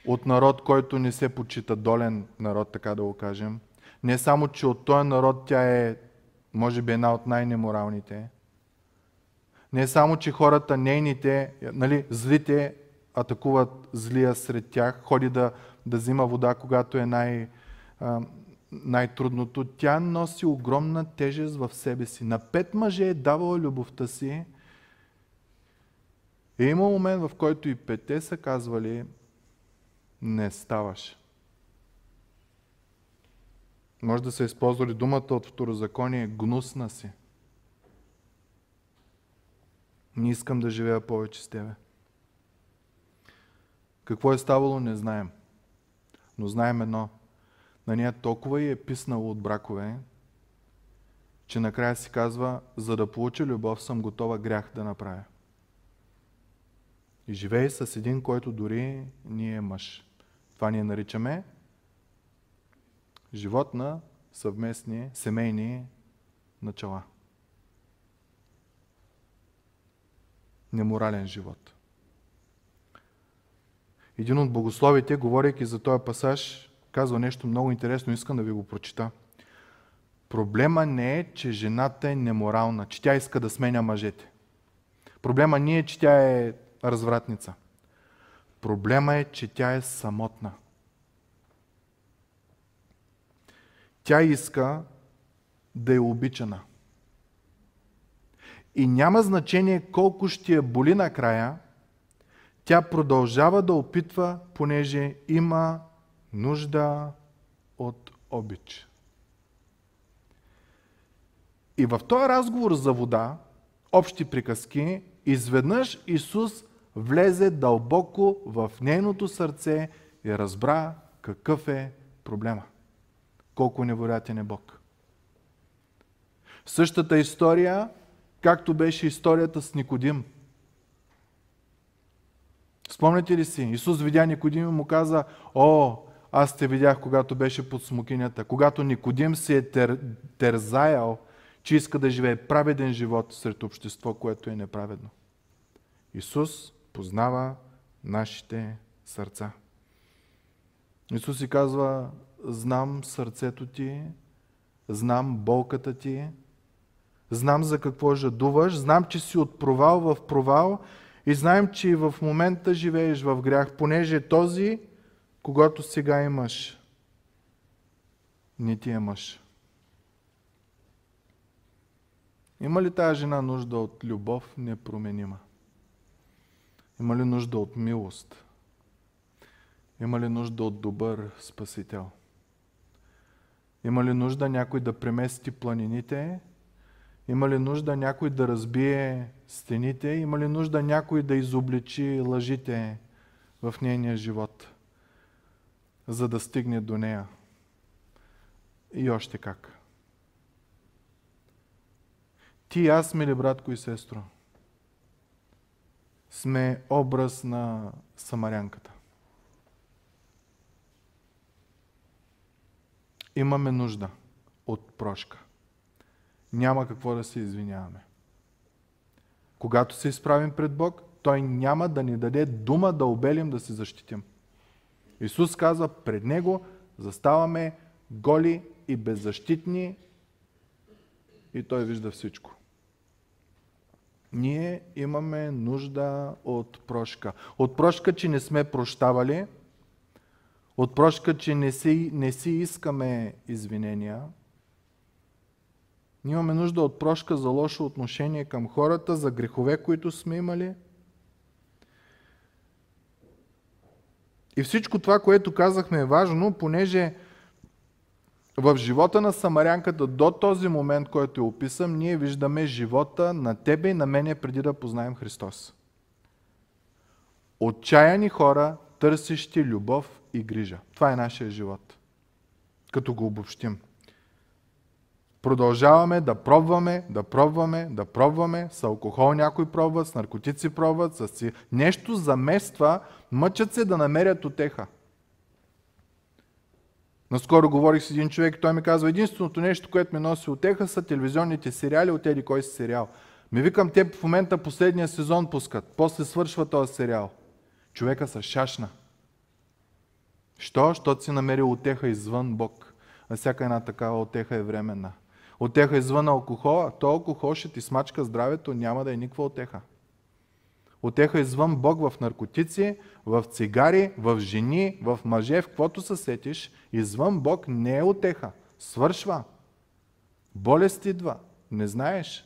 от народ, който не се почита долен народ, така да го кажем. Не е само, че от този народ тя е, може би, една от най-неморалните. Не е само, че хората, нейните, нали, злите, атакуват злия сред тях, ходи да, да взима вода, когато е най, най-трудното. Тя носи огромна тежест в себе си. На пет мъже е давала любовта си. И има момент, в който и пете са казвали, не ставаш. Може да са използвали думата от второзаконие, гнусна си. Не искам да живея повече с тебе. Какво е ставало, не знаем. Но знаем едно. На нея толкова и е писнало от бракове, че накрая си казва, за да получа любов съм готова грях да направя. И живее с един, който дори ни е мъж. Това ние наричаме живот на съвместни, семейни начала. Неморален живот. Един от богословите, говорейки за този пасаж, казва нещо много интересно, искам да ви го прочита. Проблема не е, че жената е неморална, че тя иска да сменя мъжете. Проблема не е, че тя е развратница. Проблема е, че тя е самотна. Тя иска да е обичана. И няма значение колко ще я боли накрая, тя продължава да опитва, понеже има нужда от обич. И в този разговор за вода, общи приказки, изведнъж Исус влезе дълбоко в нейното сърце и разбра какъв е проблема. Колко невероятен е Бог. Същата история, както беше историята с Никодим – Спомняте ли си? Исус видя Никодим и му каза, о, аз те видях, когато беше под смокинята. Когато Никодим се е тер, терзаял, че иска да живее праведен живот сред общество, което е неправедно. Исус познава нашите сърца. Исус си казва, знам сърцето ти, знам болката ти, знам за какво жадуваш, знам, че си от провал в провал и знаем, че и в момента живееш в грях, понеже този, когато сега имаш, не ти е мъж. Има ли тази жена нужда от любов непроменима? Има ли нужда от милост? Има ли нужда от добър Спасител? Има ли нужда някой да премести планините? Има ли нужда някой да разбие стените? Има ли нужда някой да изобличи лъжите в нейния живот, за да стигне до нея? И още как. Ти и аз, мили братко и сестро, сме образ на самарянката. Имаме нужда от прошка. Няма какво да се извиняваме. Когато се изправим пред Бог, Той няма да ни даде дума да обелим да се защитим. Исус казва, пред Него заставаме голи и беззащитни и Той вижда всичко. Ние имаме нужда от прошка. От прошка, че не сме прощавали, от прошка, че не си, не си искаме извинения. Ние имаме нужда от прошка за лошо отношение към хората, за грехове, които сме имали. И всичко това, което казахме е важно, понеже в живота на самарянката до този момент, който е описан, ние виждаме живота на тебе и на мене преди да познаем Христос. Отчаяни хора, търсещи любов и грижа. Това е нашия живот. Като го обобщим. Продължаваме да пробваме, да пробваме, да пробваме. С алкохол някой пробват, с наркотици пробват, с си... Нещо замества, мъчат се да намерят отеха. Наскоро говорих с един човек и той ми казва, единственото нещо, което ме носи отеха са телевизионните сериали от еди кой си сериал. Ми викам, те в момента последния сезон пускат, после свършва този сериал. Човека са шашна. Що? Щото си намери отеха извън Бог. А всяка една такава отеха е временна. Отеха извън алкохола, то алкохол ще ти смачка здравето, няма да е никаква отеха. Отеха извън Бог в наркотици, в цигари, в жени, в мъже, в каквото се сетиш, извън Бог не е отеха. Свършва. Болест идва. Не знаеш.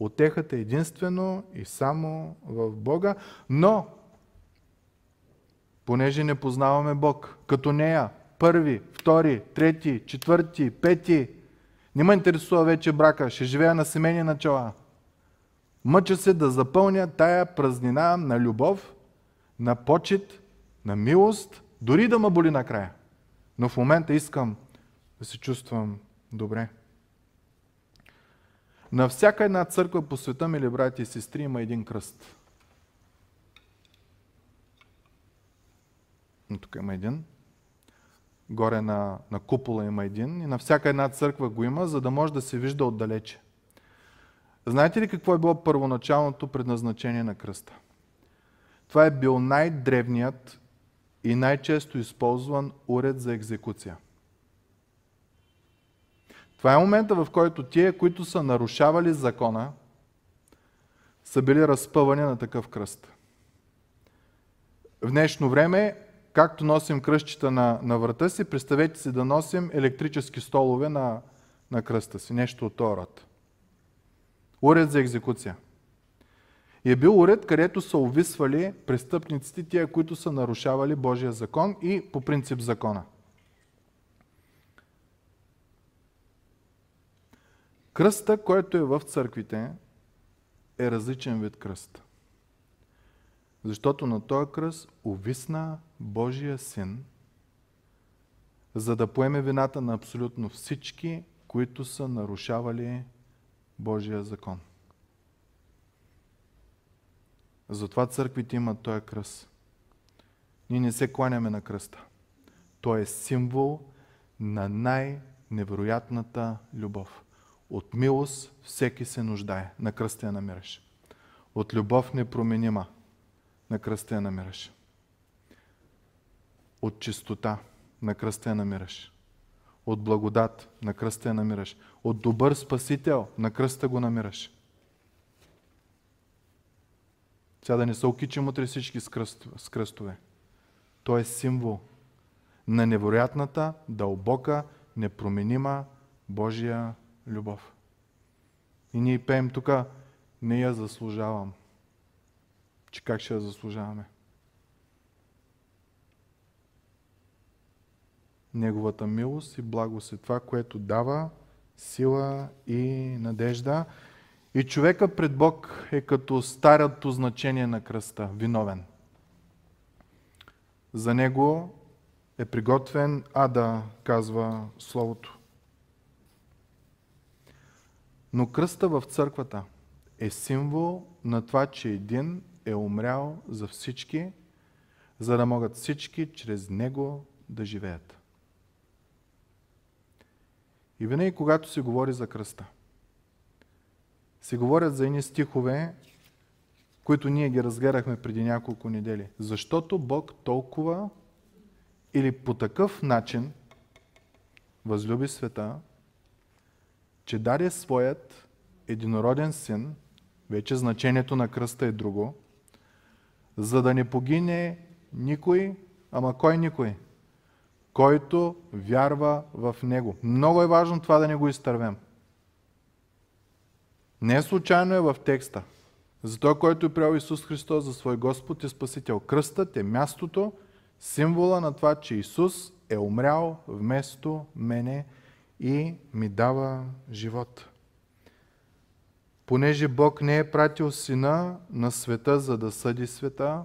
Отехата е единствено и само в Бога, но понеже не познаваме Бог, като нея, първи, втори, трети, четвърти, пети, не ме интересува вече брака, ще живея на семейни начала. Мъча се да запълня тая празнина на любов, на почет, на милост, дори да ме боли накрая. Но в момента искам да се чувствам добре. На всяка една църква по света, мили брати и сестри, има един кръст. Тук има един. Горе на, на купола има един. И на всяка една църква го има, за да може да се вижда отдалече. Знаете ли какво е било първоначалното предназначение на кръста? Това е бил най-древният и най-често използван уред за екзекуция. Това е момента, в който тие, които са нарушавали закона, са били разпъвани на такъв кръст. В днешно време, както носим кръщчета на, на врата си, представете си да носим електрически столове на, на кръста си. Нещо от този род. Уред за екзекуция. И е бил уред, където са увисвали престъпниците, тия, които са нарушавали Божия закон и по принцип закона. Кръста, който е в църквите, е различен вид кръст. Защото на този кръст увисна Божия син, за да поеме вината на абсолютно всички, които са нарушавали Божия закон. Затова църквите имат този кръст. Ние не се кланяме на кръста. Той е символ на най-невероятната любов. От милост всеки се нуждае. На кръста я намираш. От любов непроменима. На кръста я намираш. От чистота. На кръста я намираш. От благодат. На кръста я намираш. От добър спасител. На кръста го намираш. Сега да не се окичим утре всички с, кръст, с кръстове. Той е символ на невероятната, дълбока, непроменима Божия любов. И ние пеем тук, не я заслужавам. Че как ще я заслужаваме? Неговата милост и благост е това, което дава сила и надежда. И човека пред Бог е като старото значение на кръста, виновен. За него е приготвен ада, казва Словото. Но кръста в църквата е символ на това, че един е умрял за всички, за да могат всички чрез него да живеят. И винаги, когато се говори за кръста, се говорят за едни стихове, които ние ги разгледахме преди няколко недели. Защото Бог толкова или по такъв начин възлюби света, че даде своят единороден син, вече значението на кръста е друго, за да не погине никой, ама кой никой? Който вярва в Него. Много е важно това да не го изтървем. Не е случайно е в текста. За той, който е приел Исус Христос за свой Господ и Спасител. Кръстът е мястото, символа на това, че Исус е умрял вместо мене и ми дава живот. Понеже Бог не е пратил сина на света, за да съди света,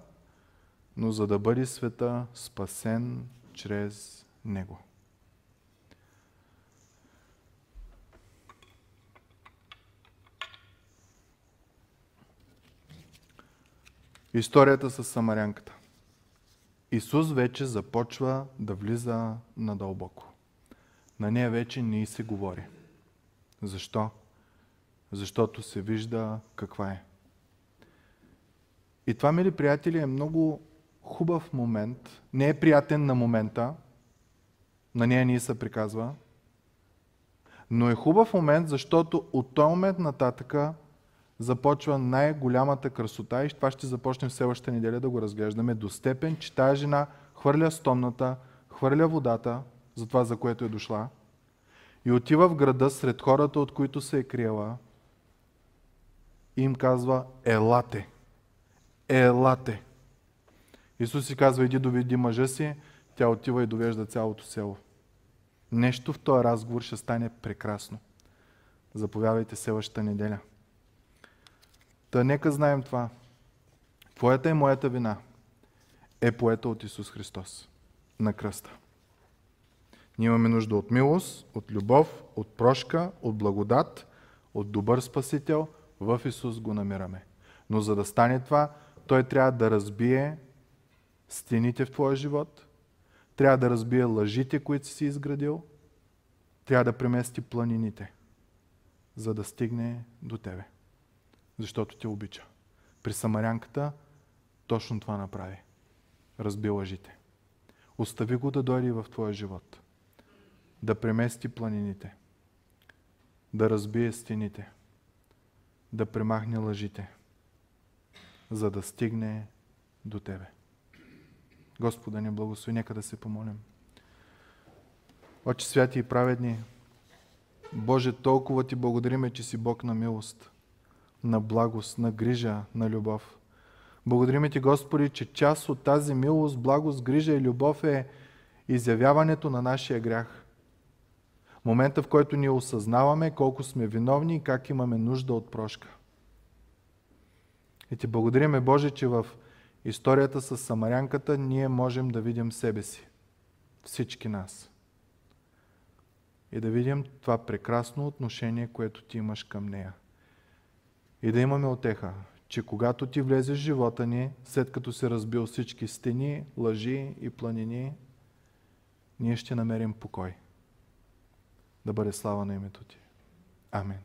но за да бъде света спасен чрез него. Историята с самарянката. Исус вече започва да влиза надълбоко. На нея вече не се говори. Защо? Защото се вижда каква е. И това, мили приятели, е много хубав момент. Не е приятен на момента. На нея ни се приказва. Но е хубав момент, защото от този момент нататъка започва най-голямата красота и това ще започнем следващата неделя да го разглеждаме до степен, че тази жена хвърля стомната, хвърля водата за това, за което е дошла и отива в града сред хората, от които се е криела им казва елате, елате. Исус си казва, иди доведи мъжа си, тя отива и довежда цялото село. Нещо в този разговор ще стане прекрасно. Заповядайте следващата неделя. Та нека знаем това. Твоята и моята вина е поета от Исус Христос на кръста. Ние имаме нужда от милост, от любов, от прошка, от благодат, от добър Спасител. В Исус го намираме. Но за да стане това, Той трябва да разбие стените в твоя живот, трябва да разбие лъжите, които си изградил, трябва да премести планините, за да стигне до тебе защото те обича. При самарянката точно това направи. Разби лъжите. Остави го да дойде в твоя живот. Да премести планините. Да разбие стените. Да премахне лъжите. За да стигне до тебе. Господа ни благослови. Нека да се помолим. Очи святи и праведни, Боже, толкова ти благодариме, че си Бог на милост на благост, на грижа, на любов. Благодарим ти, Господи, че част от тази милост, благост, грижа и любов е изявяването на нашия грях. Момента, в който ние осъзнаваме колко сме виновни и как имаме нужда от прошка. И ти благодариме, Боже, че в историята с Самарянката ние можем да видим себе си. Всички нас. И да видим това прекрасно отношение, което ти имаш към нея и да имаме отеха, че когато ти влезеш в живота ни, след като се разбил всички стени, лъжи и планини, ние ще намерим покой. Да бъде слава на името ти. Амин.